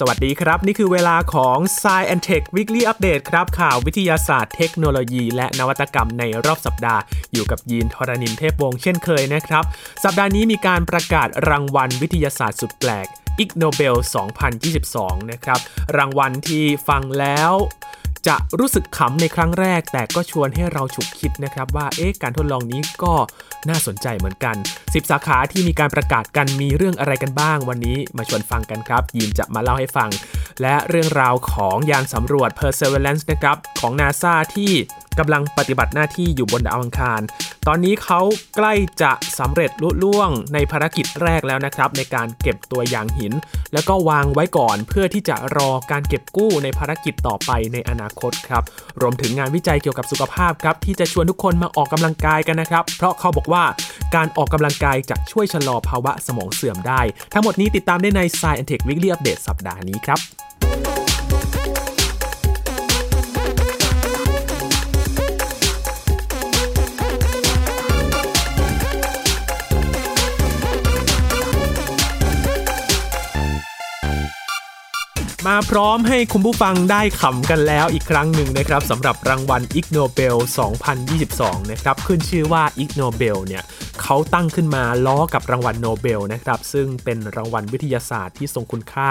สวัสดีครับ นี่คือเวลาของ Science and Tech Weekly Update ครับข่าววิทยาศาสตร์เทคโนโลยี และนวัตกรรมในรอบสัปดาห์ อยู่กับยินธรณินเทพวงศ์เช่นเคยนะครับ สัปดาห์นี้มีการประกาศรางวัลวิทยาศาสตร์สุดแปลกอิกโนเบล 2022 นะครับ รางวัลที่ฟังแล้ว จะรู้สึกขำในครั้งแรก แต่ก็ชวนให้เราฉุกคิดนะครับว่าเอ๊ะการทดลองนี้ก็น่าสนใจเหมือนกัน 10 สาขาที่มีการประกาศกันมีเรื่องอะไรกันบ้าง วันนี้มาชวนฟังกันครับ ยินจะมาเล่าให้ฟัง และเรื่องราวของยานสำรวจ Perseverance นะครับของ NASA ที่ กำลังปฏิบัติหน้าที่อยู่บนดาวอังคาร ตอนนี้เขาใกล้จะสำเร็จลุล่วงในภารกิจแรกแล้วนะครับ ในการเก็บตัวอย่างหิน แล้วก็วางไว้ก่อนเพื่อที่จะรอการเก็บกู้ในภารกิจต่อไปในอนาคตครับ รวมถึงงานวิจัยเกี่ยวกับสุขภาพครับ ที่จะชวนทุกคนมาออกกำลังกายกันนะครับ เพราะเขาบอกว่าการออกกำลังกายจะช่วยชะลอภาวะสมองเสื่อมได้ ทั้งหมดนี้ติดตามได้ใน Science Tech Weekly Update สัปดาห์นี้ครับ มาพร้อมให้คุณผู้ฟังได้ขำกันแล้วอีกครั้งหนึ่งนะครับสำหรับรางวัลอิกโนเบล 2022 นะครับขึ้นชื่อว่าอิกโนเบลเนี่ยเขาตั้งขึ้นมาล้อกับรางวัลโนเบลนะครับซึ่งเป็นรางวัลวิทยาศาสตร์ที่ทรงคุณค่า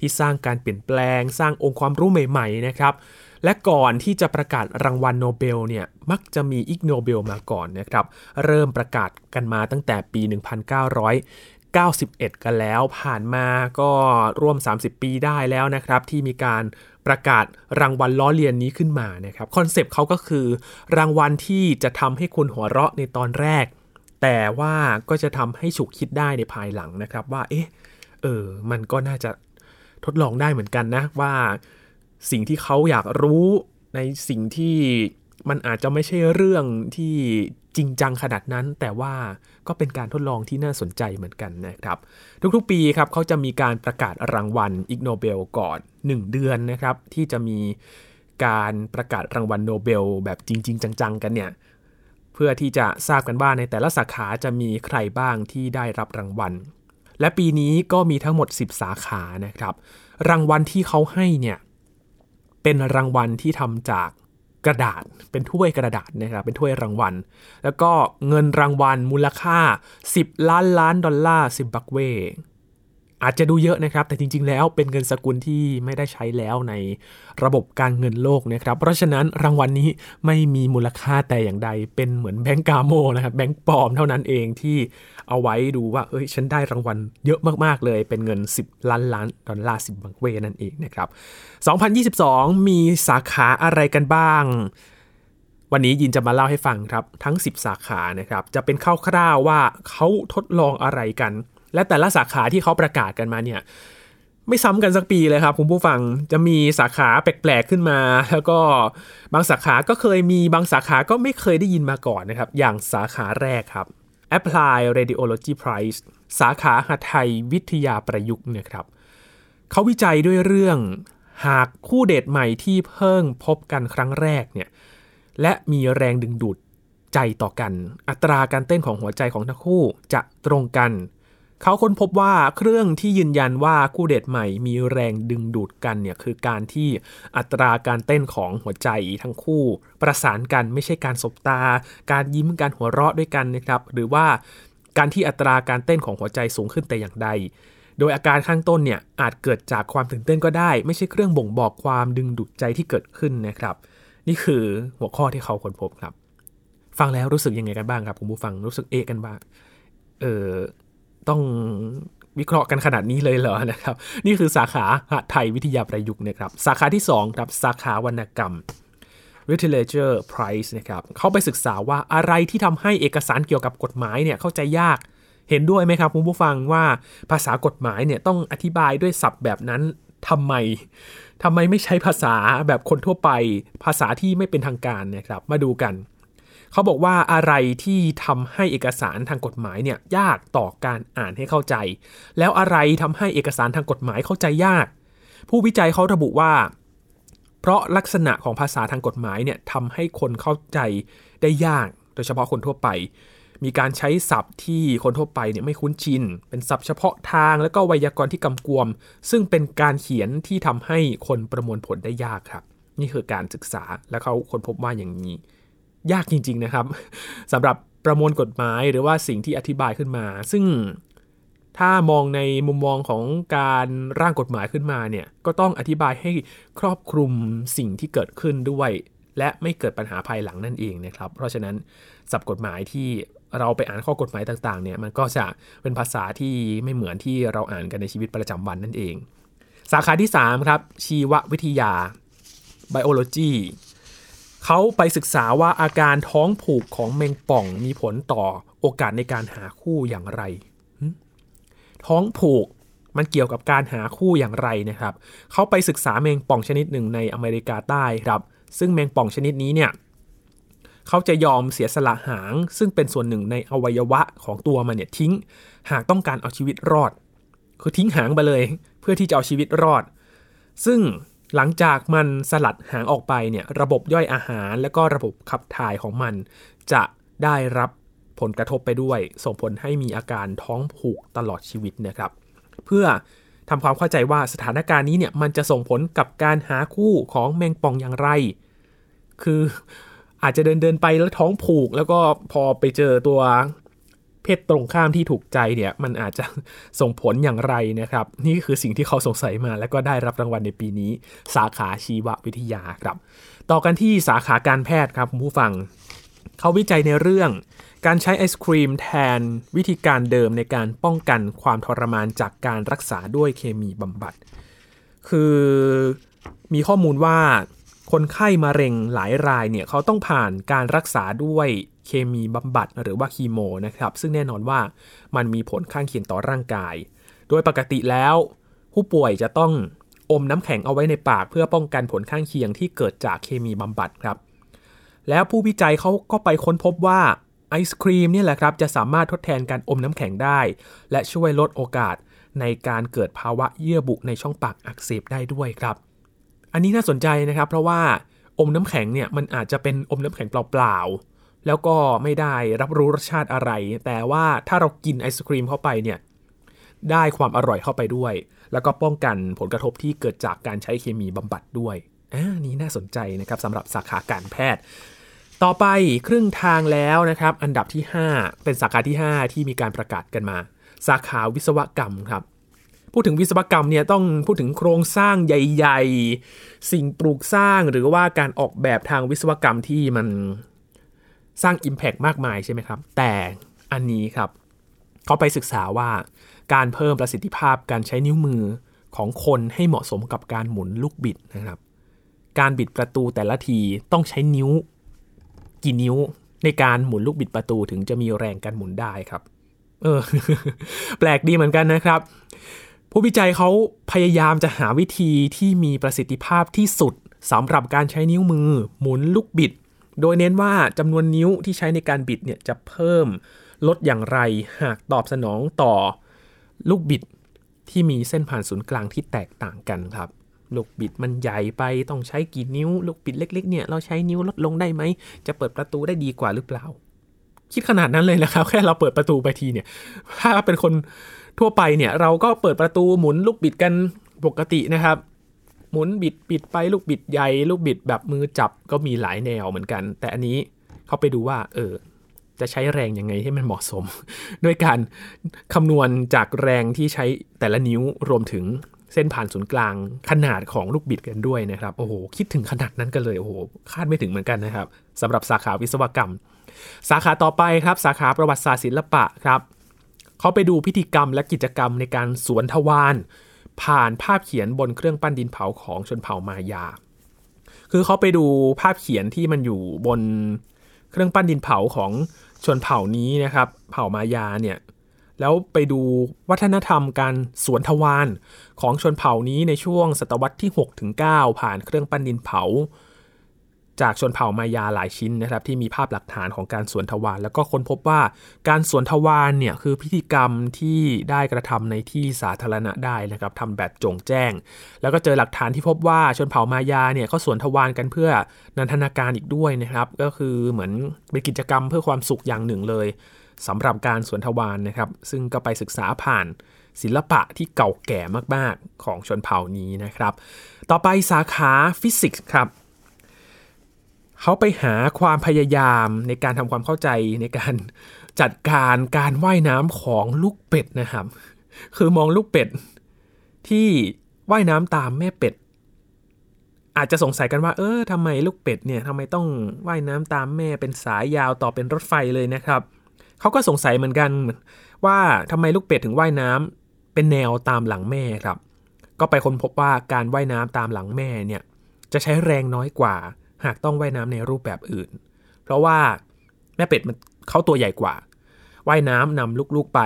ที่สร้างการเปลี่ยนแปลง สร้างองค์ความรู้ใหม่ๆนะครับและก่อนที่จะประกาศรางวัลโนเบลเนี่ยมักจะมี Ig Nobel มาก่อนนะครับเริ่มประกาศกันมาตั้งแต่ปี1900 91 กันแล้ว ผ่านมาก็ร่วม 30 ปีได้แล้วนะครับ ที่มีการประกาศรางวัลล้อเลียนนี้ขึ้นมานะครับคอนเซปต์เขาก็คือ รางวัลที่จะทำให้คุณหัวเราะในตอนแรก แต่ว่าก็จะทำให้ฉุกคิดได้ในภายหลังนะครับ ว่าเอ๊ะเออมันก็น่าจะทดลองได้เหมือนกันนะว่า สิ่งที่เขาอยากรู้ในสิ่งที่ มันอาจจะไม่ใช่เรื่องที่จริงจังขนาดนั้น แต่ว่าก็เป็นการทดลองที่น่าสนใจเหมือนกันนะครับ ทุกๆปีครับเขาจะมีการประกาศรางวัลอิกโนเบลก่อน 1 เดือนนะครับ ที่จะมีการประกาศรางวัลโนเบลแบบจริง ๆ จังๆ กันเนี่ยเพื่อที่จะทราบกันว่าในแต่ละสาขาจะมีใครบ้างที่ได้รับรางวัล และปีนี้ก็มีทั้งหมด 10 สาขานะครับ รางวัลที่เขาให้เนี่ยเป็นรางวัลที่ทำจาก กระดาษ เป็นถ้วยกระดาษนะครับ เป็นถ้วยรางวัล แล้วก็เงินรางวัลมูลค่า 10 ล้านล้านดอลลาร์ซิมบับเว อาจจะดูเยอะนะครับ แต่จริง ๆ แล้วเป็นเงินสกุลที่ไม่ได้ใช้แล้วในระบบการเงินโลกนะครับ เพราะฉะนั้นรางวัลนนี้ไม่มีมูลค่าแต่อย่างใด เป็นเหมือนแบงก์กาโมนะครับแบงก์ปลอมเท่านั้นเองที่เอาไว้ดูว่า เอ้ย ฉันได้รางวัลเยอะมากๆเลย เป็นเงิน 10 ล้านล้านดอลลาร์สิบังเวนั่นเองนะครับ 2022 มีสาขาอะไรกันบ้าง วันนี้ยินจะมาเล่าให้ฟังครับ ทั้ง 10 สาขานะครับ จะเป็นคร่าวๆว่าเขาทดลองอะไรกัน และแต่ละสาขาที่เขาประกาศกันมาเนี่ยไม่ซ้ำกันสักปีเลยครับคุณผู้ฟังจะมีสาขาแปลกๆขึ้นมา แล้วก็บางสาขาก็เคยมีบางสาขาก็ไม่เคยได้ยินมาก่อนนะครับ อย่างสาขาแรกครับ Apply Radiology Prize สาขาหัตถยวิทยาประยุกต์เนี่ยครับเขาวิจัยด้วยเรื่องหากคู่เดทใหม่ที่เพิ่งพบกันครั้งแรกเนี่ยและมีแรงดึงดูดใจต่อกัน อัตราการเต้นของหัวใจของทั้งคู่จะตรงกัน เขาค้นพบว่าเครื่องที่ยืนยันว่าคู่เดทใหม่มีแรงดึงดูดกันเนี่ยคือการที่อัตราการเต้นของหัวใจทั้งคู่ ประสานกันไม่ใช่การสบตา การยิ้มการหัวเราะด้วยกันนะครับหรือว่าการที่อัตราการเต้นของหัวใจสูงขึ้นแต่อย่างใด โดยอาการข้างต้นเนี่ยอาจเกิดจากความตื่นเต้นก็ได้ ไม่ใช่เครื่องบ่งบอกความดึงดูดใจที่เกิดขึ้นนะครับ นี่คือหัวข้อที่เขาค้นพบครับ ฟังแล้วรู้สึกยังไงกันบ้างครับคุณผู้ฟังรู้สึกเอะกันบ้างเออ ต้องวิเคราะห์กันขนาดนี้เลยเหรอนะครับ นี่คือสาขาไทยวิทยาประยุกต์นะครับ สาขาที่2ครับสาขาวรรณกรรม Literature Prize นะครับเขาไปศึกษาว่าอะไรที่ทำให้เอกสารเกี่ยวกับกฎหมายเนี่ยเข้าใจยากเห็นด้วยไหมครับคุณผู้ฟังว่าภาษากฎหมายเนี่ยต้องอธิบายด้วยศัพท์แบบนั้นทำไมทำไมไม่ใช้ภาษาแบบคนทั่วไป ภาษาที่ไม่เป็นทางการนะครับมาดูกัน เขาบอกว่าอะไรที่ทำให้เอกสารทางกฎหมายเนี่ยยากต่อการอ่านให้เข้าใจ แล้วอะไรทำให้เอกสารทางกฎหมายเข้าใจยาก ผู้วิจัยเขาระบุว่า เพราะลักษณะของภาษาทางกฎหมายเนี่ยทำให้คนเข้าใจได้ยาก โดยเฉพาะคนทั่วไป มีการใช้ศัพท์ที่คนทั่วไปเนี่ยไม่คุ้นชิน เป็นศัพท์เฉพาะทางแล้วก็ไวยากรณ์ที่กำกวม ซึ่งเป็นการเขียนที่ทำให้คนประมวลผลได้ยากครับ นี่คือการศึกษาและเขาคนพบว่าอย่างนี้ ยากจริง ๆนะครับสำหรับประมวลกฎหมายหรือว่าสิ่งที่อธิบายขึ้นมา ซึ่งถ้ามองในมุมมองของการร่างกฎหมายขึ้นมาเนี่ยก็ต้องอธิบายให้ครอบคลุมสิ่งที่เกิดขึ้นด้วย และไม่เกิดปัญหาภายหลังนั่นเองนะครับ เพราะฉะนั้นสับกฎหมายที่เราไปอ่านข้อกฎหมายต่างๆเนี่ยมันก็จะเป็นภาษาที่ไม่เหมือนที่เราอ่านกันในชีวิตประจำวันนั่นเอง สาขาที่ 3 ครับ ชีววิทยา biology เขาไปศึกษาว่าอาการท้องผูกของแมงป่องมีผลต่อโอกาสในการหาคู่อย่างไร ท้องผูกมันเกี่ยวกับการหาคู่อย่างไรนะครับ เขาไปศึกษาแมงป่องชนิดหนึ่งในอเมริกาใต้ครับ ซึ่งแมงป่องชนิดนี้เนี่ยเขาจะยอมเสียสละหาง ซึ่งเป็นส่วนหนึ่งในอวัยวะของตัวมันเนี่ยทิ้ง หากต้องการเอาชีวิตรอด คือทิ้งหางไปเลย เพื่อที่จะเอาชีวิตรอด ซึ่ง หลังจากมันสลัดหางออกไปเนี่ยระบบย่อยอาหารและก็ระบบขับถ่ายของมัน จะได้รับผลกระทบไปด้วย ส่งผลให้มีอาการท้องผูกตลอดชีวิตนะครับ เพื่อทำความเข้าใจว่าสถานการณ์นี้เนี่ยมันจะส่งผลกับการหาคู่ของแมงป่องอย่างไร คืออาจจะเดินเดินไปแล้วท้องผูก แล้วก็พอไปเจอตัว เพศตรงข้ามที่ถูกใจเนี่ยมันอาจจะส่งผลอย่างไรนะครับ นี่คือสิ่งที่เขาสงสัยมา แล้วก็ได้รับรางวัลในปีนี้ สาขาชีววิทยาครับ ต่อกันที่สาขาการแพทย์ครับผู้ฟัง เขาวิจัยในเรื่อง การใช้ไอศครีมแทนวิธีการเดิมในการป้องกันความทรมานจากการรักษาด้วยเคมีบำบัด คือมีข้อมูลว่าคนไข้มะเร็งหลายรายเนี่ยเขาต้องผ่านการรักษาด้วย เคมีบำบัดหรือว่าคีโมนะครับ ซึ่งแน่นอนว่ามันมีผลข้างเคียงต่อร่างกาย โดยปกติแล้ว ผู้ป่วยจะต้องอมน้ำแข็งเอาไว้ในปาก เพื่อป้องกันผลข้างเคียงที่เกิดจากเคมีบำบัดครับ แล้วผู้วิจัยเขาก็ไปค้นพบว่าไอศครีมนี่แหละครับจะสามารถทดแทนการอมน้ำแข็งได้ และช่วยลดโอกาสในการเกิดภาวะเยื่อบุในช่องปากอักเสบได้ด้วยครับ อันนี้น่าสนใจนะครับ เพราะว่าอมน้ำแข็งเนี่ยมันอาจจะเป็นอมน้ำแข็งเปล่าๆ แล้วก็ไม่ได้รับรู้รสชาติอะไร แต่ว่าถ้าเรากินไอศครีมเข้าไปเนี่ยได้ความอร่อยเข้าไปด้วย แล้วก็ป้องกันผลกระทบที่เกิดจากการใช้เคมีบำบัดด้วยอ่านี้น่าสนใจนะครับสำหรับสาขาการแพทย์ ต่อไปครึ่งทางแล้วนะครับ อันดับที่ 5 เป็นสาขาที่ 5 ที่มีการประกาศกันมา สาขาวิศวกรรมครับพูดถึงวิศวกรรมเนี่ยต้องพูดถึงโครงสร้างใหญ่ ๆ สิ่งปลูกสร้างหรือว่าการออกแบบทางวิศวกรรมที่มัน สร้าง Impact มากมายใช่ไหมครับ แต่อันนี้ครับเขาไปศึกษาว่าการเพิ่มประสิทธิภาพการใช้นิ้วมือของคนให้เหมาะสมกับการหมุนลูกบิดนะครับ การบิดประตูแต่ละทีต้องใช้นิ้ว กี่นิ้วในการหมุนลูกบิดประตูถึงจะมีแรงการหมุนได้ครับ เออ แปลกดีเหมือนกันนะครับ ผู้วิจัยเขาพยายามจะหาวิธีที่มีประสิทธิภาพที่สุดสำหรับการใช้นิ้วมือ หมุนลูกบิด โดยเน้นว่าจำนวนนิ้วที่ใช้ในการบิดเนี่ยจะเพิ่มลดอย่างไรหากตอบสนองต่อลูกบิดที่มีเส้นผ่านศูนย์กลางที่แตกต่างกันครับ ลูกบิดมันใหญ่ไปต้องใช้กี่นิ้ว ลูกบิดเล็ก ๆ เนี่ยเราใช้นิ้วลดลงได้ไหม จะเปิดประตูได้ดีกว่าหรือเปล่า คิดขนาดนั้นเลยนะครับ แค่เราเปิดประตูไปทีเนี่ย ถ้าเป็นคนทั่วไปเนี่ยเราก็เปิดประตูหมุนลูกบิดกันปกตินะครับ หมุนบิดบิดไปลูกบิดใหญ่ลูกบิดแบบมือจับก็มีหลายแนวเหมือนกัน แต่อันนี้เขาไปดูว่า เออ จะใช้แรงยังไงให้มันเหมาะสม ด้วยการคำนวณจากแรงที่ใช้แต่ละนิ้วรวมถึงเส้นผ่านศูนย์กลางขนาดของลูกบิดกันด้วยนะครับ โอ้โห คิดถึงขนาดนั้นกันเลย โอ้โห คาดไม่ถึงเหมือนกันนะครับสำหรับสาขาวิศวกรรม สาขาต่อไปครับ สาขาประวัติศาสตร์ศิลปะครับเขาไปดูพิธีกรรมและกิจกรรมในการสวนทวาร ผ่านภาพเขียนบนเครื่องปั้นดินเผาของชนเผ่ามายา คือเขาไปดูภาพเขียนที่มันอยู่บนเครื่องปั้นดินเผาของชนเผ่านี้นะครับ เผ่ามายาเนี่ยแล้วไปดูวัฒนธรรมการสวนทวารของชนเผ่านี้ในช่วงศตวรรษที่ 6-9 ผ่านเครื่องปั้นดินเผา จากชนเผ่ามายาหลายชิ้นนะครับที่มีภาพหลักฐานของการสวนทวารแล้วก็ค้นพบว่าการสวนทวารเนี่ยคือพิธีกรรมที่ได้กระทำในที่สาธารณะได้นะครับทำแบบจงแจ้ง แล้วก็เจอหลักฐานที่พบว่าชนเผ่ามายาเนี่ยเขาสวนทวารกันเพื่อนันทนาการอีกด้วยนะครับ ก็คือเหมือนเป็นกิจกรรมเพื่อความสุขอย่างหนึ่งเลยสำหรับการสวนทวารนนะครับ ซึ่งก็ไปศึกษาผ่านศิลปะที่เก่าแก่มาก ๆ ของชนเผ่านี้นะครับ ต่อไปสาขาฟิสิกส์ครับ เขาไปหาความพยายามในการทำความเข้าใจในการจัดการการว่ายน้ำของลูกเป็ดนะครับ คือมองลูกเป็ดที่ว่ายน้ำตามแม่เป็ด อาจจะสงสัยกันว่า เออทำไมลูกเป็ดเนี่ยทำไมต้องว่ายน้ำตามแม่เป็นสายยาวต่อเป็นรถไฟเลยนะครับเขาก็สงสัยเหมือนกันว่าทำไมลูกเป็ดถึงว่ายน้ำเป็นแนวตามหลังแม่ครับ ก็ไปค้นพบว่าการว่ายน้ำตามหลังแม่เนี่ยจะใช้แรงน้อยกว่า หากต้องว่ายน้ำในรูปแบบอื่น เพราะว่าแม่เป็ดมันเขาตัวใหญ่กว่าว่ายน้ำนำลูกๆไป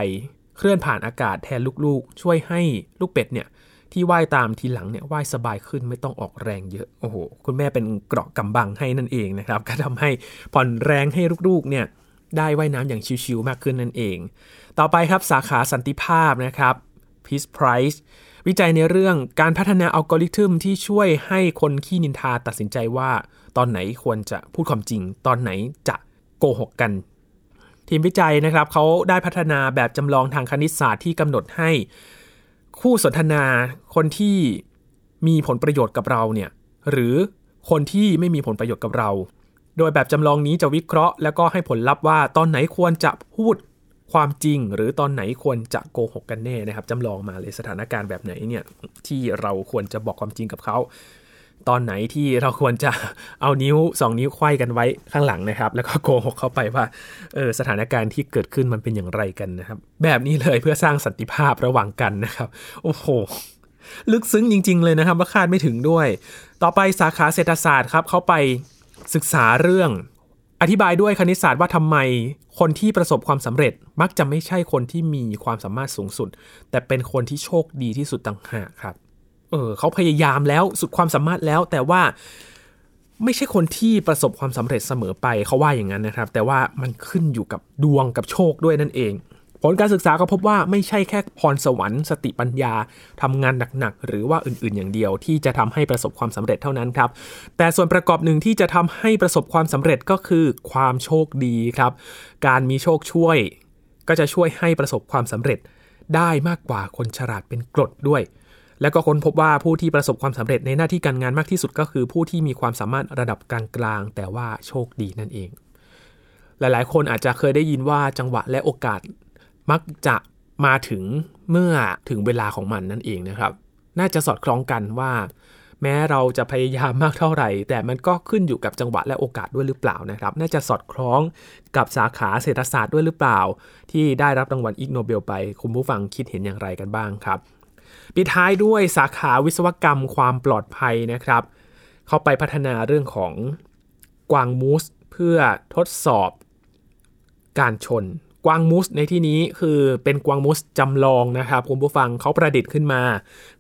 เคลื่อนผ่านอากาศแทนลูกๆ ช่วยให้ลูกเป็ดเนี่ยที่ว่ายตามทีหลังเนี่ยว่ายสบายขึ้นไม่ต้องออกแรงเยอะโอ้โหคุณแม่เป็นเกราะกำบังให้นั่นเองนะครับ ก็ทำให้ผ่อนแรงให้ลูกๆเนี่ยได้ว่ายน้ำอย่างชิวๆมากขึ้นนั่นเอง ต่อไปครับสาขาสันติภาพนะครับ Peace Prize วิจัยในเรื่องการพัฒนาอัลกอริทึมที่ช่วยให้คนขี้นินทาตัดสินใจว่า ตอนไหนควรจะพูดความจริง ตอนไหนจะโกหกกัน ทีมวิจัยนะครับเขาได้พัฒนาแบบจำลองทางคณิตศาสตร์ที่กำหนดให้ คู่สนทนาคนที่มีผลประโยชน์กับเราเนี่ยหรือคนที่ไม่มีผลประโยชน์กับเรา โดยแบบจำลองนี้จะวิเคราะห์ แล้วก็ให้ผลลัพธ์ว่าตอนไหนควรจะพูด ความจริงหรือตอนไหนควรจะโกหกกันแน่นะครับจำลองมาเลยสถานการณ์แบบไหนเนี่ยที่เราควรจะบอกความจริงกับเขาตอนไหนที่เราควรจะเอานิ้ว 2 นิ้วไขว้กันไว้ข้างหลังนะครับ แล้วก็โกหกเข้าไปว่าเออสถานการณ์ที่เกิดขึ้นมันเป็นอย่างไรกันนะครับ แบบนี้เลยเพื่อสร้างสันติภาพระหว่างกันนะครับ โอ้โห ลึกซึ้งจริง ๆ เลยนะครับว่าคาดไม่ถึงด้วย ต่อไปสาขาเศรษฐศาสตร์ครับเขาไปศึกษาเรื่อง อธิบายด้วยคณิตศาสตร์ว่าทำไมคนที่ประสบความสำเร็จมักจะไม่ใช่คนที่มีความสามารถสูงสุด แต่เป็นคนที่โชคดีที่สุดต่างหากครับ เออเขาพยายามแล้วสุดความสามารถแล้ว แต่ว่าไม่ใช่คนที่ประสบความสำเร็จเสมอไปเขาว่าอย่างนั้นนะครับ แต่ว่ามันขึ้นอยู่กับดวงกับโชคด้วยนั่นเอง ผลการศึกษาก็พบว่าไม่ใช่แค่พรสวรรค์สติปัญญาทำงานหนักๆ หรือว่าอื่นๆ อย่างเดียวที่จะทำให้ประสบความสำเร็จเท่านั้นครับ แต่ส่วนประกอบหนึ่งที่จะทำให้ประสบความสำเร็จก็คือความโชคดีครับ การมีโชคช่วย ก็จะช่วยให้ประสบความสำเร็จได้มากกว่าคนฉลาดเป็นกรดด้วย แล้วก็ค้นพบว่าผู้ที่ประสบความสำเร็จในหน้าที่การงานมากที่สุดก็คือผู้ที่มีความสามารถระดับกลางๆ แต่ว่าโชคดีนั่นเอง หลายๆ คนอาจจะเคยได้ยินว่าจังหวะและโอกาส มักจะมาถึงเมื่อถึงเวลาของมันนั่นเองนะครับ น่าจะสอดคล้องกันว่า แม้เราจะพยายามมากเท่าไหร่ แต่มันก็ขึ้นอยู่กับจังหวะและโอกาสด้วยหรือเปล่านะครับ น่าจะสอดคล้องกับสาขาเศรษฐศาสตร์ด้วยหรือเปล่า ที่ได้รับรางวัลอิกโนเบลไปคุณผู้ฟังคิดเห็นอย่างไรกันบ้างครับปิดท้ายด้วยสาขาวิศวกรรมความปลอดภัยนะครับ เข้าไปพัฒนาเรื่องของกวางมูสเพื่อทดสอบการชน กวางมูสในที่นี้คือเป็นกวางมูสจำลองนะครับคุณผู้ฟังเขาประดิษฐ์ขึ้นมา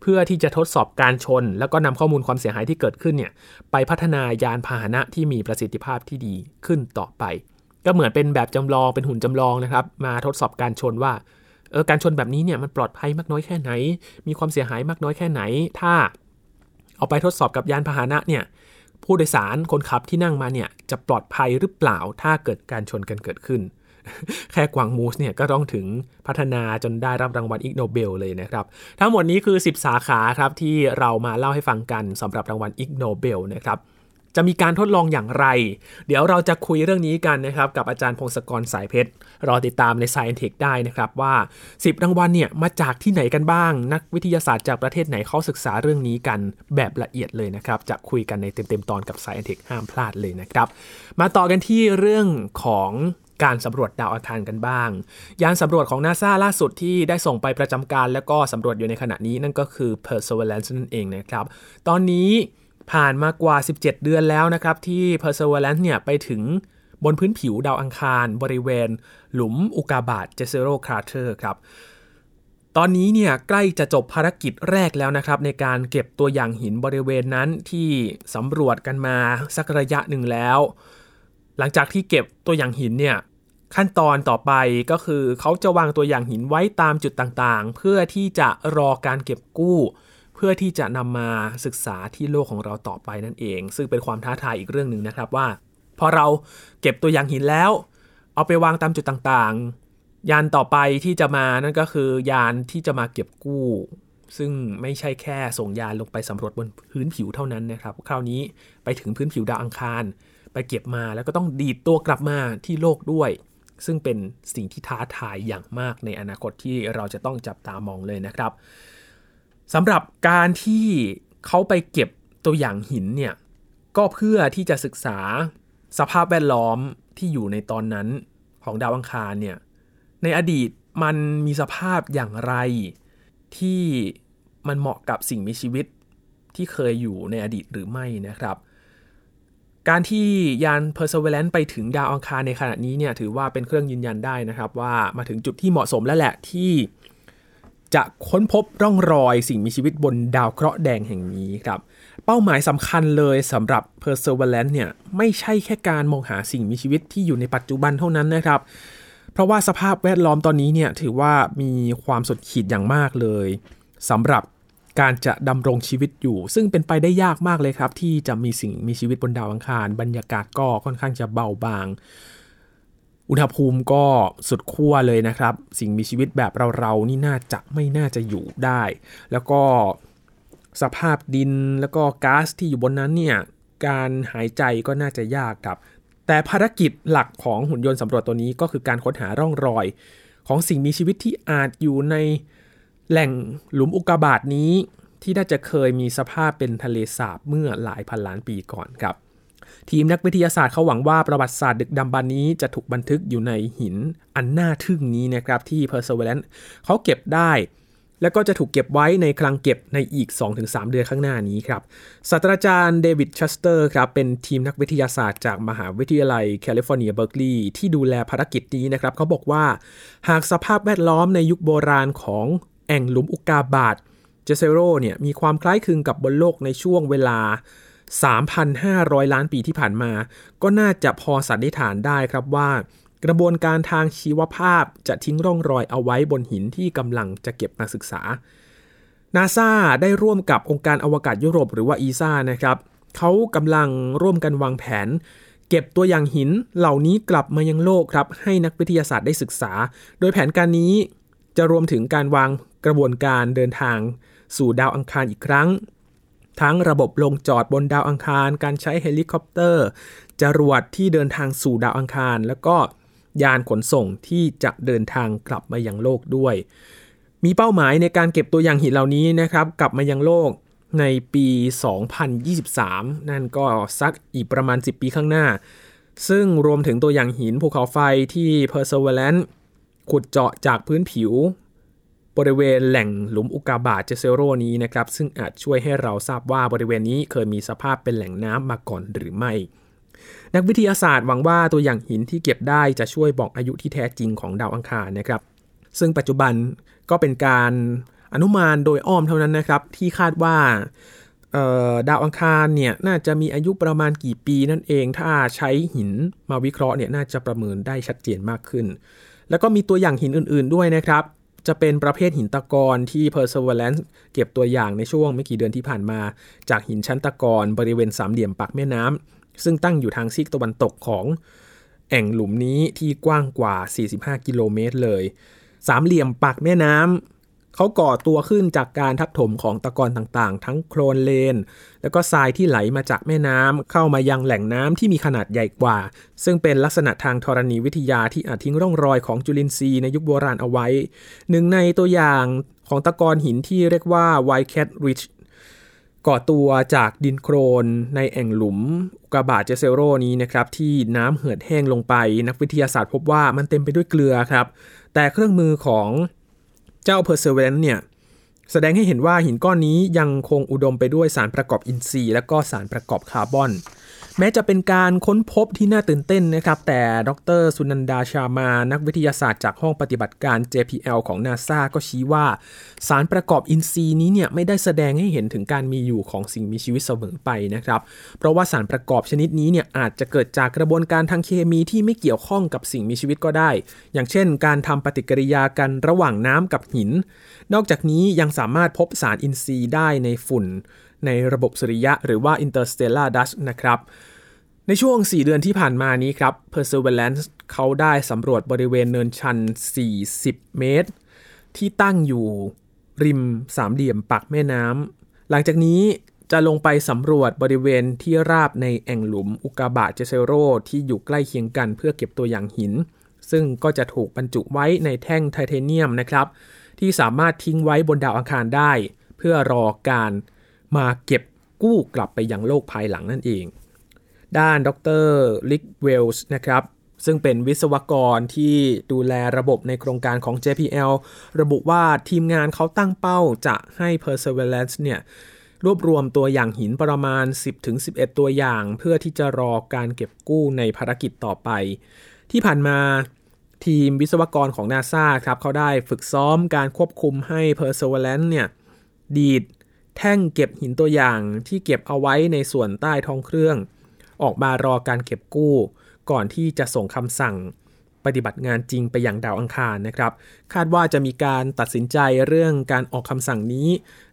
เพื่อที่จะทดสอบการชน แล้วก็นำข้อมูลความเสียหายที่เกิดขึ้นเนี่ยไปพัฒนายานพาหนะที่มีประสิทธิภาพที่ดีขึ้นต่อไป ก็เหมือนเป็นแบบจำลองเป็นหุ่นจำลองนะครับ มาทดสอบการชนว่าเออการชนแบบนี้เนี่ยมันปลอดภัยมากน้อยแค่ไหน มีความเสียหายมากน้อยแค่ไหน ถ้าเอาไปทดสอบกับยานพาหนะเนี่ยผู้โดยสารคนขับที่นั่งมาเนี่ยจะปลอดภัยหรือเปล่าถ้าเกิดการชนกันเกิดขึ้น แค่กวางมูสเนี่ยก็ต้องถึงพัฒนาจนได้รับรางวัลอิกโนเบลเลยนะครับ ทั้งหมดนี้คือ 10 สาขาครับที่เรามาเล่าให้ฟังกันสำหรับรางวัลอิกโนเบลนะครับจะมีการทดลองอย่างไร เดี๋ยวเราจะคุยเรื่องนี้กันนะครับ กับอาจารย์พงศกรสายเพชร รอติดตามใน Science Tech ได้นะครับว่า 10 รางวัลเนี่ยมาจากที่ไหนกันบ้าง นักวิทยาศาสตร์จากประเทศไหนเขาศึกษาเรื่องนี้กันแบบละเอียดเลยนะครับ จะคุยกันในเต็มๆตอนกับ Science Tech ห้ามพลาดเลยนะครับ มาต่อกันที่เรื่องของ การสำรวจดาวอังคารกันบ้าง ยานสำรวจของนาซาล่าสุดที่ได้ส่งไปประจำการ แล้วก็สำรวจอยู่ในขณะนี้นั่นก็คือ Perseverance นั่นเองนะครับ ตอนนี้ผ่านมากว่า 17 เดือนแล้วนะครับ ที่ Perseverance เนี่ยไปถึงบนพื้นผิวดาวอังคาร บริเวณ หลุมอุกกาบาต Jezero Crater ครับตอนนี้เนี่ยใกล้จะจบภารกิจแรกแล้วนะครับ ในการเก็บตัวอย่างหินบริเวณนั้นที่สำรวจกันมาสักระยะหนึ่งแล้ว หลังจากที่เก็บตัวอย่างหินเนี่ย ขั้นตอนต่อไปก็คือเขาจะวางตัวอย่างหินไว้ตามจุดต่างๆ เพื่อที่จะรอการเก็บกู้ เพื่อที่จะนำมาศึกษาที่โลกของเราต่อไปนั่นเอง ซึ่งเป็นความท้าทายอีกเรื่องหนึ่งนะครับว่า พอเราเก็บตัวอย่างหินแล้ว เอาไปวางตามจุดต่างๆ ยานต่อไปที่จะมานั่นก็คือยานที่จะมาเก็บกู้ ซึ่งไม่ใช่แค่ส่งยานลงไปสำรวจบนพื้นผิวเท่านั้นนะครับคราวนี้ไปถึงพื้นผิวดาวอังคาร ไปเก็บมาแล้วก็ต้องดีดตัวกลับมาที่โลกด้วย ซึ่งเป็นสิ่งที่ท้าทายอย่างมากในอนาคตที่เราจะต้องจับตามองเลยนะครับสำหรับการที่เขาไปเก็บตัวอย่างหินเนี่ยก็เพื่อที่จะศึกษาสภาพแวดล้อมที่อยู่ในตอนนั้นของดาวอังคารเนี่ยในอดีตมันมีสภาพอย่างไรที่มันเหมาะกับสิ่งมีชีวิตที่เคยอยู่ในอดีตหรือไม่นะครับ การที่ยาน Perseverance ไปถึงดาวอังคารในขณะนี้เนี่ยถือว่าเป็นเครื่องยืนยันได้นะครับ ว่ามาถึงจุดที่เหมาะสมแล้วแหละที่จะค้นพบร่องรอยสิ่งมีชีวิตบนดาวเคราะห์แดงแห่งนี้ครับ เป้าหมายสำคัญเลยสำหรับ Perseverance เนี่ยไม่ใช่แค่การมองหาสิ่งมีชีวิตที่อยู่ในปัจจุบันเท่านั้นนะครับ เพราะว่าสภาพแวดล้อมตอนนี้เนี่ยถือว่ามีความสดขีดอย่างมากเลยสำหรับ การจะดำรงชีวิตอยู่ ซึ่งเป็นไปได้ยากมากเลยครับ ที่จะมีสิ่งมีชีวิตบนดาวอังคาร บรรยากาศก็ค่อนข้างจะเบาบาง อุณหภูมิก็สุดขั้วเลยนะครับ สิ่งมีชีวิตแบบเราๆนี่น่าจะไม่น่าจะอยู่ได้ แล้วก็สภาพดินแล้วก็ก๊าซที่อยู่บนนั้นเนี่ยการหายใจก็น่าจะยากครับ แต่ภารกิจหลักของหุ่นยนต์สำรวจตัวนี้ก็คือการค้นหาร่องรอย ของสิ่งมีชีวิตที่อาจอยู่ใน แหล่งหลุมอุกกาบาตนี้ที่น่าจะเคยมีสภาพเป็นทะเลสาบเมื่อหลายพันล้านปีก่อนครับ ทีมนักวิทยาศาสตร์เขาหวังว่าประวัติศาสตร์ดึกดำบรรพ์นี้จะถูกบันทึกอยู่ในหินอันน่าทึ่งนี้นะครับที่ Perseverance เขาเก็บได้ แล้วก็จะถูกเก็บไว้ในคลังเก็บในอีก 2-3 เดือนข้างหน้านี้ครับศาสตราจารย์เดวิดชัสเตอร์ครับเป็นทีมนักวิทยาศาสตร์จากมหาวิทยาลัยแคลิฟอร์เนียเบิร์กลีย์ที่ดูแลภารกิจนี้นะครับเขาบอกว่า หากสภาพแวดล้อมในยุคโบราณของ แอ่งหลุมอุกาบาตเจเซโรเนี่ยมีความคล้ายคลึงกับบนโลกในช่วงเวลา 3,500 ล้านปีที่ผ่านมา ก็น่าจะพอสันนิษฐานได้ครับว่า กระบวนการทางชีวภาพจะทิ้งร่องรอยเอาไว้บนหินที่กำลังจะเก็บมาศึกษานาซาได้ร่วมกับองค์การอวกาศยุโรปหรือว่าอีซ่านะครับเขากำลังร่วมกันวางแผน เก็บตัวอย่างหินเหล่านี้กลับมายังโลกครับ ให้นักวิทยาศาสตร์ได้ศึกษา โดยแผนการนี้จะรวมถึงการวาง กระบวนการเดินทางสู่ดาวอังคารอีกครั้ง ทั้งระบบลงจอดบนดาวอังคาร การใช้เฮลิคอปเตอร์ จรวดที่เดินทางสู่ดาวอังคาร แล้วก็ยานขนส่งที่จะเดินทางกลับมายังโลกด้วย มีเป้าหมายในการเก็บตัวอย่างหินเหล่านี้นะครับ กลับมายังโลกในปี 2023 นั่นก็สักอีกประมาณ 10 ปีข้างหน้า ซึ่งรวมถึงตัวอย่างหินภูเขาไฟที่ Perseverance ขุดเจาะจากพื้นผิว บริเวณแหล่งหลุมอุกาบาตเจเซโรนี้นะครับซึ่งอาจช่วยให้เราทราบว่าบริเวณนี้เคยมีสภาพเป็นแหล่งน้ำมาก่อนหรือไม่ นักวิทยาศาสตร์หวังว่าตัวอย่างหินที่เก็บได้จะช่วยบอกอายุที่แท้จริงของดาวอังคารนะครับ ซึ่งปัจจุบันก็เป็นการอนุมานโดยอ้อมเท่านั้นนะครับ ที่คาดว่าดาวอังคารเนี่ยน่าจะมีอายุประมาณกี่ปีนั่นเอง ถ้าใช้หินมาวิเคราะห์เนี่ยน่าจะประเมินได้ชัดเจนมากขึ้น แล้วก็มีตัวอย่างหินอื่น ๆด้วยนะครับ จะเป็นประเภทหินตะกอนที่ Perseverance เก็บตัวอย่างในช่วงไม่กี่เดือนที่ผ่านมา จากหินชั้นตะกอนบริเวณสามเหลี่ยมปากแม่น้ำซึ่งตั้งอยู่ทางซีกตะวันตกของ แอ่งหลุมนี้ที่กว้างกว่า 45 กิโลเมตรเลย สามเหลี่ยมปากแม่น้ำ เขาก่อตัวขึ้นจากการทับถมของตะกอนต่างๆ ทั้งโคลนเลน แล้วก็ทรายที่ไหลมาจากแม่น้ำเข้ามายังแหล่งน้ำที่มีขนาดใหญ่กว่า ซึ่งเป็นลักษณะทางธรณีวิทยาที่อาจทิ้งร่องรอยของจุลินทรีย์ในยุคโบราณเอาไว้ หนึ่งในตัวอย่างของตะกอนหินที่เรียกว่า White Cat Ridge ก่อตัวจากดินโครนในแอ่งหลุมกาบาเจเซโรนี้นะครับที่น้ำเหือดแห้งลงไป นักวิทยาศาสตร์พบว่ามันเต็มไปด้วยเกลือครับ แต่เครื่องมือของ เจ้า Perseverance เนี่ยแสดงให้เห็นว่าหินก้อนนี้ยังคงอุดมไปด้วยสารประกอบอินทรีย์ และก็สารประกอบคาร์บอน แม้จะเป็นการค้นพบที่น่าตื่นเต้นนะครับ แต่ดรสุนันดาชามา นักวิทยาศาสตร์จากห้องปฏิบัติการ JPL ของ NASA ก็ชี้ว่า สารประกอบอินทรีย์นี้เนี่ยไม่ได้แสดงให้เห็นถึงการมีอยู่ของสิ่งมีชีวิตเสมอไปนะครับ เพราะว่าสารประกอบชนิดนี้เนี่ยอาจจะเกิดจากกระบวนการทางเคมีที่ไม่เกี่ยวข้องกับสิ่งมีชีวิตก็ได้ อย่างเช่น การทำปฏิกิริยากันระหว่างน้ำกับหิน นอกจากนี้ยังสามารถพบสารอินทรีย์ได้ในฝุ่น ในระบบสุริยะหรือว่า interstellar dust นะครับ ในช่วง 4 เดือนที่ผ่านมานี้ครับ Perseverance เขาได้สำรวจบริเวณเนินชัน 40 เมตร ที่ตั้งอยู่ริมสามเหลี่ยมปากแม่น้ำ หลังจากนี้จะลงไปสำรวจบริเวณที่ราบในแอ่งหลุมอุกกาบาตเจเซโรที่อยู่ใกล้เคียงกันเพื่อเก็บตัวอย่างหิน ซึ่งก็จะถูกบรรจุไว้ในแท่งไทเทเนียมนะครับ ที่สามารถทิ้งไว้บนดาวอังคารได้ เพื่อรอการ มาเก็บกู้กลับไปยังโลกภายหลังนั่นเอง ด้านดร.ริกเวลช์นะครับซึ่งเป็นวิศวกรที่ดูแลระบบในโครงการของ JPL ระบุว่าทีมงานเขาตั้งเป้าจะให้ Perseverance เนี่ยรวบรวมตัวอย่างหินประมาณ 10-11 ตัวอย่าง เพื่อที่จะรอการเก็บกู้ในภารกิจต่อไป ที่ผ่านมาทีมวิศวกรของ NASA ครับเขาได้ฝึกซ้อมการควบคุมให้ Perseverance เนี่ยดีด แท่งเก็บหินตัวอย่างที่เก็บเอาไว้ในส่วนใต้ท้องเครื่อง ออกมารอการเก็บกู้ ก่อนที่จะส่งคำสั่งปฏิบัติงานจริงไปยังดาวอังคารนะครับ คาดว่าจะมีการตัดสินใจเรื่องการออกคำสั่งนี้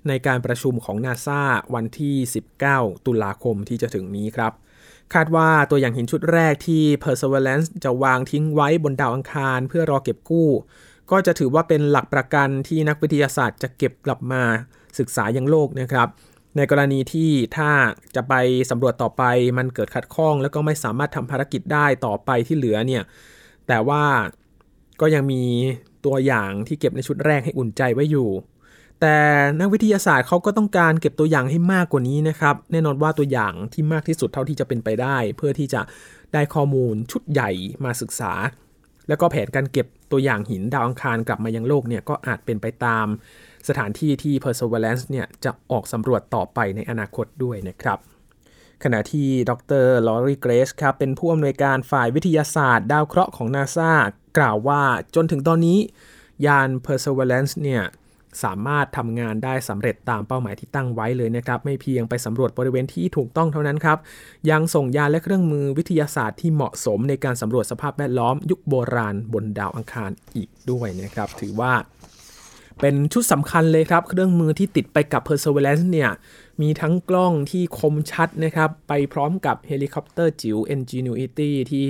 ในการประชุมของนาซาวันที่ 19 ตุลาคมที่จะถึงนี้ครับ คาดว่าตัวอย่างหินชุดแรกที่ Perseverance จะวางทิ้งไว้บนดาวอังคารเพื่อรอเก็บกู้ ก็จะถือว่าเป็นหลักประกันที่นักวิทยาศาสตร์จะเก็บกลับมา ศึกษายังโลกนะครับ ในกรณีที่ถ้าจะไปสำรวจต่อไปมันเกิดขัดข้อง แล้วก็ไม่สามารถทำภารกิจได้ต่อไปที่เหลือเนี่ยแต่ว่าก็ยังมีตัวอย่างที่เก็บในชุดแรกให้อุ่นใจไว้อยู่ แต่นักวิทยาศาสตร์เขาก็ต้องการเก็บตัวอย่างให้มากกว่านี้นะครับ แน่นอนว่าตัวอย่างที่มากที่สุดเท่าที่จะเป็นไปได้ เพื่อที่จะได้ข้อมูลชุดใหญ่มาศึกษา แล้วก็แผนการเก็บตัวอย่างหินดาวอังคารกลับมายังโลกเนี่ยก็อาจเป็นไปตาม สถานที่ที่ Perseverance เนี่ยจะออกสำรวจต่อไปในอนาคตด้วยนะครับขณะที่ดร.ลอรีเกลซครับเป็นผู้อำนวยการฝ่ายวิทยาศาสตร์ ดาวเคราะห์ของนาซากล่าวว่าจนถึงตอนนี้ ยาน Perseverance เนี่ยสามารถทำงานได้สำเร็จตามเป้าหมายที่ตั้งไว้เลยนะครับ ไม่เพียงไปสำรวจบริเวณที่ถูกต้องเท่านั้นครับ ยังส่งยานและเครื่องมือวิทยาศาสตร์ที่เหมาะสมในการสำรวจสภาพแวดล้อมยุคโบราณบนดาวอังคารอีกด้วยนะครับ ถือว่า เป็นชุดสำคัญเลยครับ เครื่องมือที่ติดไปกับ Perseverance เนี่ยมีทั้งกล้องที่คมชัดนะครับ ไปพร้อมกับเฮลิคอปเตอร์จิ๋ว Ingenuity ที่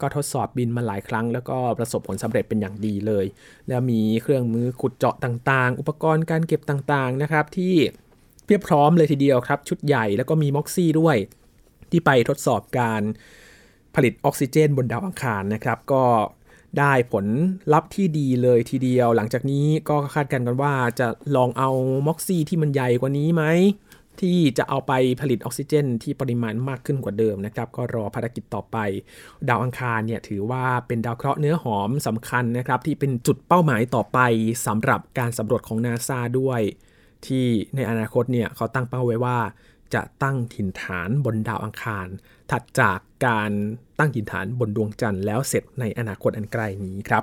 ก็ทดสอบบินมาหลายครั้ง แล้วก็ประสบผลสำเร็จเป็นอย่างดีเลย แล้วมีเครื่องมือขุดเจาะต่างๆ อุปกรณ์การเก็บต่างๆนะครับที่เพียบพร้อมเลยทีเดียวครับ ชุดใหญ่แล้วก็มี MOXIE ด้วย ที่ไปทดสอบการผลิตออกซิเจนบนดาวอังคารนะครับ ก็ ได้ผลลัพธ์ที่ดีเลยทีเดียว หลังจากนี้ก็คาดกันกันว่าจะลองเอาม็อกซี่ที่มันใหญ่กว่านี้ไหมที่จะเอาไปผลิตออกซิเจน ที่ปริมาณมากขึ้นกว่าเดิมนะครับ ก็รอภารกิจต่อไป ดาวอังคารเนี่ยถือว่าเป็นดาวเคราะห์เนื้อหอมสำคัญนะครับ ที่เป็นจุดเป้าหมายต่อไปสำหรับการสำรวจของนาซาด้วย ที่ในอนาคตเนี่ยเขาตั้งเป้าไว้ว่า จะตั้งถิ่นฐานบนดาวอังคาร ถัดจาก การตั้งถิ่นฐานบนดวงจันทร์แล้วเสร็จในอนาคตอันใกล้นี้ครับ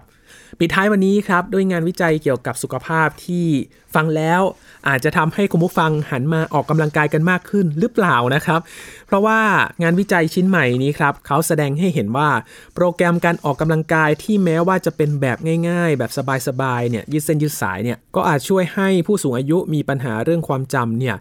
ปิดท้ายวันนี้ครับด้วยงานวิจัยเกี่ยวกับสุขภาพที่ฟังแล้วอาจจะทำให้คุณผู้ฟังหันมาออกกำลังกายกันมากขึ้นหรือเปล่านะครับ เพราะว่างานวิจัยชิ้นใหม่นี้ครับเขาแสดงให้เห็นว่าโปรแกรมการออกกำลังกายที่แม้ว่าจะเป็นแบบง่ายๆ แบบสบายๆเนี่ยยืดเส้นยืดสายเนี่ยก็อาจช่วยให้ผู้สูงอายุมีปัญหาเรื่องความจำเนี่ย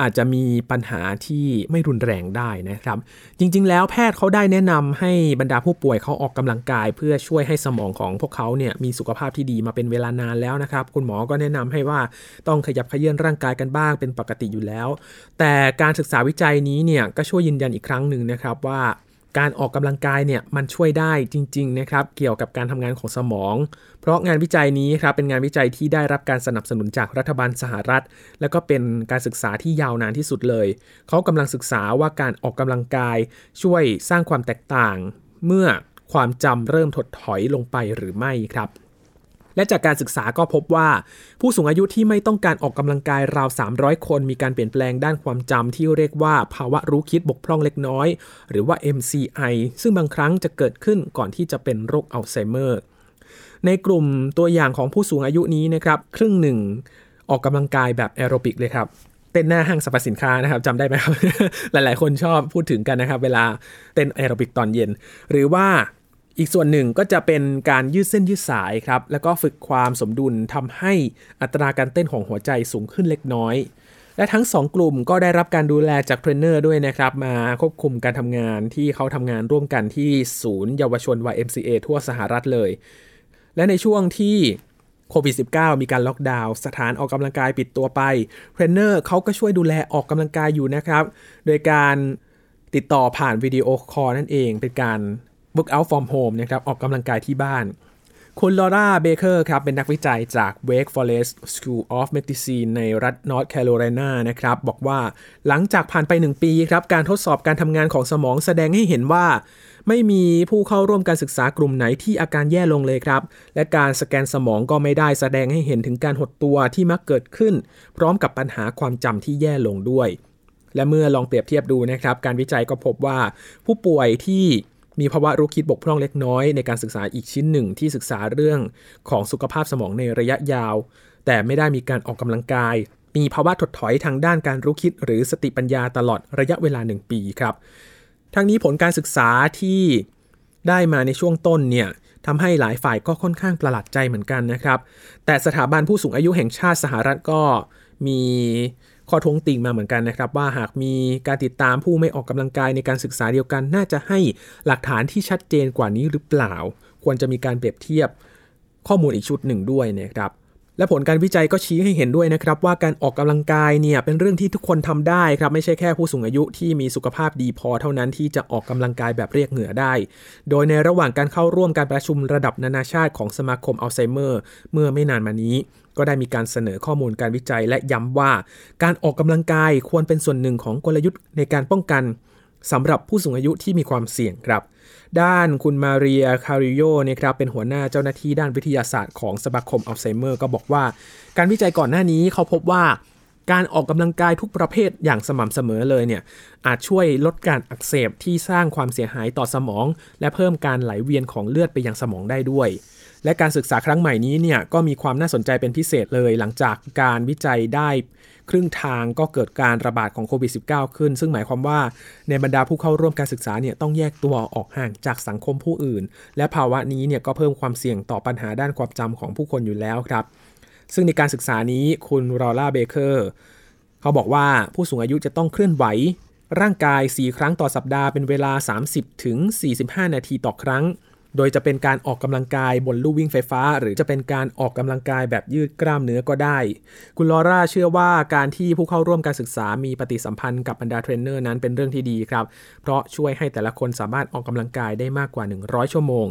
อาจจะมีปัญหาที่ไม่รุนแรงได้นะครับ จริง ๆ แล้วแพทย์เขาได้แนะนำให้บรรดาผู้ป่วยเขาออกกำลังกาย เพื่อช่วยให้สมองของพวกเขาเนี่ยมีสุขภาพที่ดีมาเป็นเวลานานแล้วนะครับ คุณหมอก็แนะนำให้ว่าต้องขยับเขยื้อนร่างกายกันบ้างเป็นปกติอยู่แล้ว แต่การศึกษาวิจัยนี้เนี่ยก็ช่วยยืนยันอีกครั้งหนึ่งนะครับว่า การออกกำลังกายเนี่ยมันช่วยได้จริงๆนะครับเกี่ยวกับการทำงานของสมอง เพราะงานวิจัยนี้ครับเป็นงานวิจัยที่ได้รับการสนับสนุนจากรัฐบาลสหรัฐ และก็เป็นการศึกษาที่ยาวนานที่สุดเลย เขากำลังศึกษาว่าการออกกำลังกายช่วยสร้างความแตกต่าง เมื่อความจำเริ่มถดถอยลงไปหรือไม่ครับ และจากการศึกษาก็พบว่า ผู้สูงอายุที่ไม่ต้องการออกกำลังกายราว 300 คนมีการเปลี่ยนแปลงด้านความจำที่เรียกว่าภาวะรู้คิดบกพร่องเล็กน้อย หรือว่า MCI ซึ่งบางครั้งจะเกิดขึ้นก่อนที่จะเป็นโรคอัลไซเมอร์ ในกลุ่มตัวอย่างของผู้สูงอายุนี้นะครับ ครึ่งหนึ่งออกกำลังกายแบบแอโรบิกเลยครับเต้นหน้าห้างสรรพสินค้านะครับจำได้ไหมครับ หลายๆ คนชอบพูดถึงกันนะครับ เวลาเต้นแอโรบิกตอนเย็น หรือว่า อีกส่วนหนึ่งก็จะเป็นการยืดเส้นยืดสายครับ แล้วก็ฝึกความสมดุลทำให้อัตราการเต้นของหัวใจสูงขึ้นเล็กน้อย และทั้ง 2 กลุ่มก็ได้รับการดูแลจากเทรนเนอร์ด้วยนะครับ มาควบคุมการทำงานที่เขาทำงานร่วมกันที่ศูนย์เยาวชน YMCA ทั่วสหรัฐเลย และในช่วงที่โควิด -19 มีการล็อกดาวน์สถานออกกำลังกายปิดตัวไปเทรนเนอร์เขาก็ช่วยดูแลออกกำลังกายอยู่นะครับ โดยการติดต่อผ่านวิดีโอคอลนั่นเองเป็นการ workout from home นะครับออกกำลังกายที่บ้าน คุณลอร่าเบเกอร์ครับเป็นนักวิจัยจาก Wake Forest School of Medicine ในรัฐ North Carolina นะครับบอกว่าหลังจากผ่านไป 1 ปีครับการทดสอบการทำงานของสมองแสดงให้เห็นว่า ไม่มีผู้เข้าร่วมการศึกษากลุ่มไหนที่อาการแย่ลงเลยครับ และการสแกนสมองก็ไม่ได้แสดงให้เห็นถึงการหดตัวที่มักเกิดขึ้น พร้อมกับปัญหาความจำที่แย่ลงด้วยและเมื่อลองเปรียบเทียบดูนะครับ การวิจัยก็พบว่าผู้ป่วยที่ มีภาวะรู้คิดบกพร่องเล็กน้อยในการศึกษาอีกชิ้นหนึ่งที่ศึกษาเรื่องของสุขภาพสมองในระยะยาว แต่ไม่ได้มีการออกกำลังกาย มีภาวะถดถอยทางด้านการรู้คิดหรือสติปัญญาตลอดระยะเวลาหนึ่งปีครับ ทั้งนี้ผลการศึกษาที่ได้มาในช่วงต้นเนี่ยทำให้หลายฝ่ายก็ค่อนข้างประหลาดใจเหมือนกันนะครับ แต่สถาบันผู้สูงอายุแห่งชาติสหรัฐก็มี ข้อท้วงติงมาเหมือนกันนะครับ ว่าหากมีการติดตามผู้ไม่ออกกำลังกายในการศึกษาเดียวกัน น่าจะให้หลักฐานที่ชัดเจนกว่านี้หรือเปล่า ควรจะมีการเปรียบเทียบข้อมูลอีกชุดหนึ่งด้วยนะครับ และผลการวิจัยก็ชี้ให้เห็นด้วยนะครับว่าการออกกำลังกายเนี่ยเป็นเรื่องที่ทุกคนทำได้ครับไม่ใช่แค่ผู้สูงอายุที่มีสุขภาพดีพอเท่านั้นที่จะออกกำลังกายแบบเรียกเหงื่อได้ โดยในระหว่างการเข้าร่วมการประชุมระดับนานาชาติของสมาคมอัลไซเมอร์ เมื่อไม่นานมานี้ ก็ได้มีการเสนอข้อมูลการวิจัยและย้ำว่า การออกกำลังกายควรเป็นส่วนหนึ่งของกลยุทธ์ในการป้องกัน สำหรับผู้สูงอายุที่มีความเสี่ยงครับ ด้านคุณมาเรียคาริโยเนี่ยครับเป็นหัวหน้าเจ้าหน้าที่ด้านวิทยาศาสตร์ของสมาคมอัลไซเมอร์ก็บอกว่า การวิจัยก่อนหน้านี้เขาพบว่าการออกกำลังกายทุกประเภทอย่างสม่ำเสมอเลยเนี่ยอาจช่วยลดการอักเสบที่สร้างความเสียหายต่อสมอง และเพิ่มการไหลเวียนของเลือดไปยังสมองได้ด้วย และการศึกษาครั้งใหม่นี้เนี่ยก็มีความน่าสนใจเป็นพิเศษเลยหลังจากการวิจัยได้ ครึ่งทางก็เกิดการระบาดของโควิด -19 ขึ้น ซึ่งหมายความว่าในบรรดาผู้เข้าร่วมการศึกษาเนี่ยต้องแยกตัวออกห่างจากสังคมผู้อื่น และภาวะนี้เนี่ยก็เพิ่มความเสี่ยงต่อปัญหาด้านความจำของผู้คนอยู่แล้วครับ ซึ่งในการศึกษานี้คุณรอล่าเบเกอร์เขาบอกว่าผู้สูงอายุจะต้องเคลื่อนไหวร่างกาย 4 ครั้งต่อสัปดาห์เป็นเวลา 30-45 นาทีต่อครั้ง โดยจะเป็นการออกกำลังกายบนลู่วิ่งไฟฟ้า หรือจะเป็นการออกกำลังกายแบบยืดกล้ามเนื้อก็ได้ คุณลอร่าเชื่อว่าการที่ผู้เข้าร่วมการศึกษามีปฏิสัมพันธ์กับบรรดาเทรนเนอร์นั้นเป็นเรื่องที่ดีครับ เพราะช่วยให้แต่ละคนสามารถออกกำลังกายได้มากกว่า 100 ชั่วโมง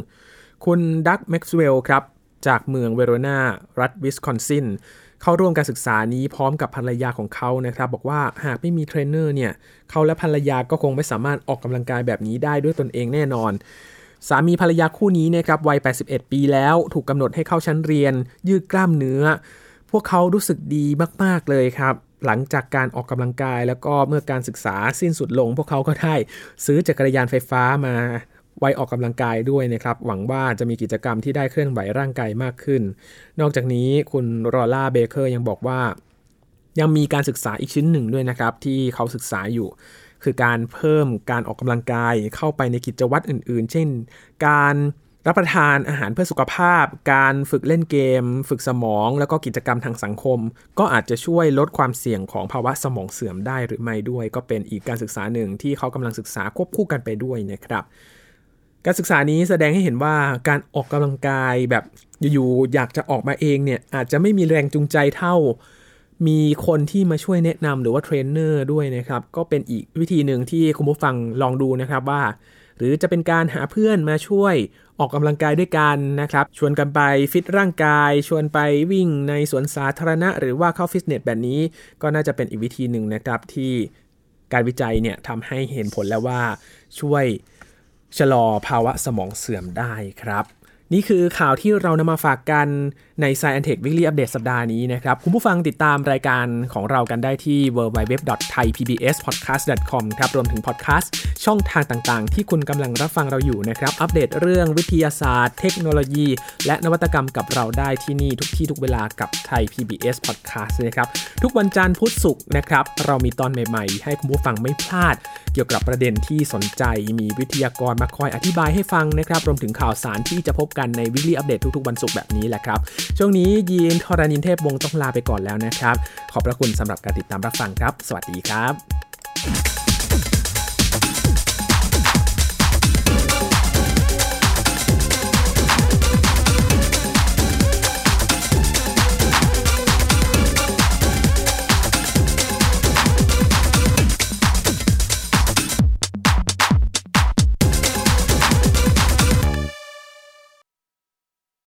คุณดักแม็กซ์เวลล์ครับจากเมืองเวโรนารัฐวิสคอนซินเข้าร่วมการศึกษานี้พร้อมกับภรรยาของเขานะครับ บอกว่าหากไม่มีเทรนเนอร์เนี่ยเขาและภรรยาก็คงไม่สามารถออกกำลังกายแบบนี้ได้ด้วยตนเองแน่นอน สามีภรรยาคู่นี้นะครับวัย 81 ปีแล้ว ถูกกำหนดให้เข้าชั้นเรียน ยืดกล้ามเนื้อ พวกเขารู้สึกดีมาก ๆ เลยครับ หลังจากการออกกำลังกายแล้วก็เมื่อการศึกษาสิ้นสุดลง พวกเขาก็ได้ซื้อจักรยานไฟฟ้ามาไว้ออกกำลังกายด้วยนะครับ หวังว่าจะมีกิจกรรมที่ได้เคลื่อนไหวร่างกายมากขึ้น นอกจากนี้คุณรอล่าเบเกอร์ยังบอกว่า ยังมีการศึกษาอีกชิ้นหนึ่งด้วยนะครับ ที่เขาศึกษาอยู่ คือการเพิ่มการออกกำลังกายเข้าไปในกิจวัตรอื่น ๆ เช่น การรับประทานอาหารเพื่อสุขภาพ การฝึกเล่นเกม ฝึกสมอง แล้วก็กิจกรรมทางสังคม ก็อาจจะช่วยลดความเสี่ยงของภาวะสมองเสื่อมได้หรือไม่ด้วย ก็เป็นอีกการศึกษาหนึ่งที่เขากำลังศึกษาควบคู่กันไปด้วยนะครับ การศึกษานี้แสดงให้เห็นว่าการออกกำลังกายแบบอยู่ๆอยากจะออกมาเองเนี่ยอาจจะไม่มีแรงจูงใจเท่า มีคนที่มาช่วยแนะนำหรือว่าเทรนเนอร์ด้วยนะครับ ก็เป็นอีกวิธีหนึ่งที่คุณผู้ฟังลองดูนะครับว่า หรือจะเป็นการหาเพื่อนมาช่วยออกกำลังกายด้วยกันนะครับ ชวนกันไปฟิตร่างกาย ชวนไปวิ่งในสวนสาธารณะ หรือว่าเข้าฟิตเนสแบบนี้ ก็น่าจะเป็นอีกวิธีหนึ่งนะครับที่การวิจัยเนี่ยทำให้เห็นผลแล้วว่าช่วยชะลอภาวะสมองเสื่อมได้ครับ นี่คือข่าวที่เรานำมาฝากกันใน Science Tech Weekly Update สัปดาห์นี้นะครับ คุณผู้ฟังติดตามรายการของเรากันได้ที่ www.thaipbspodcast.com ครับรวมถึงพอดแคสต์ช่องทางต่างๆ ที่คุณกำลังรับฟังเราอยู่นะครับ อัปเดตเรื่องวิทยาศาสตร์ เทคโนโลยี และนวัตกรรมกับเราได้ที่นี่ทุกที่ทุกเวลากับไทย PBS Podcast นะครับ ทุกวันจันทร์พุธศุกร์นะครับ เรามีตอนใหม่ๆ ให้คุณผู้ฟังไม่พลาด เกี่ยวกับประเด็นที่สนใจมีวิทยากรมาคอยอธิบายให้ฟังนะครับรวมถึงข่าวสารที่จะพบกันในวิลลี่อัปเดตทุกๆ วันศุกร์แบบนี้แหละครับ ช่วงนี้ยีนทรานินเทพวงต้องลาไปก่อนแล้วนะครับ ขอบพระคุณสำหรับการติดตามรับฟังครับ สวัสดีครับ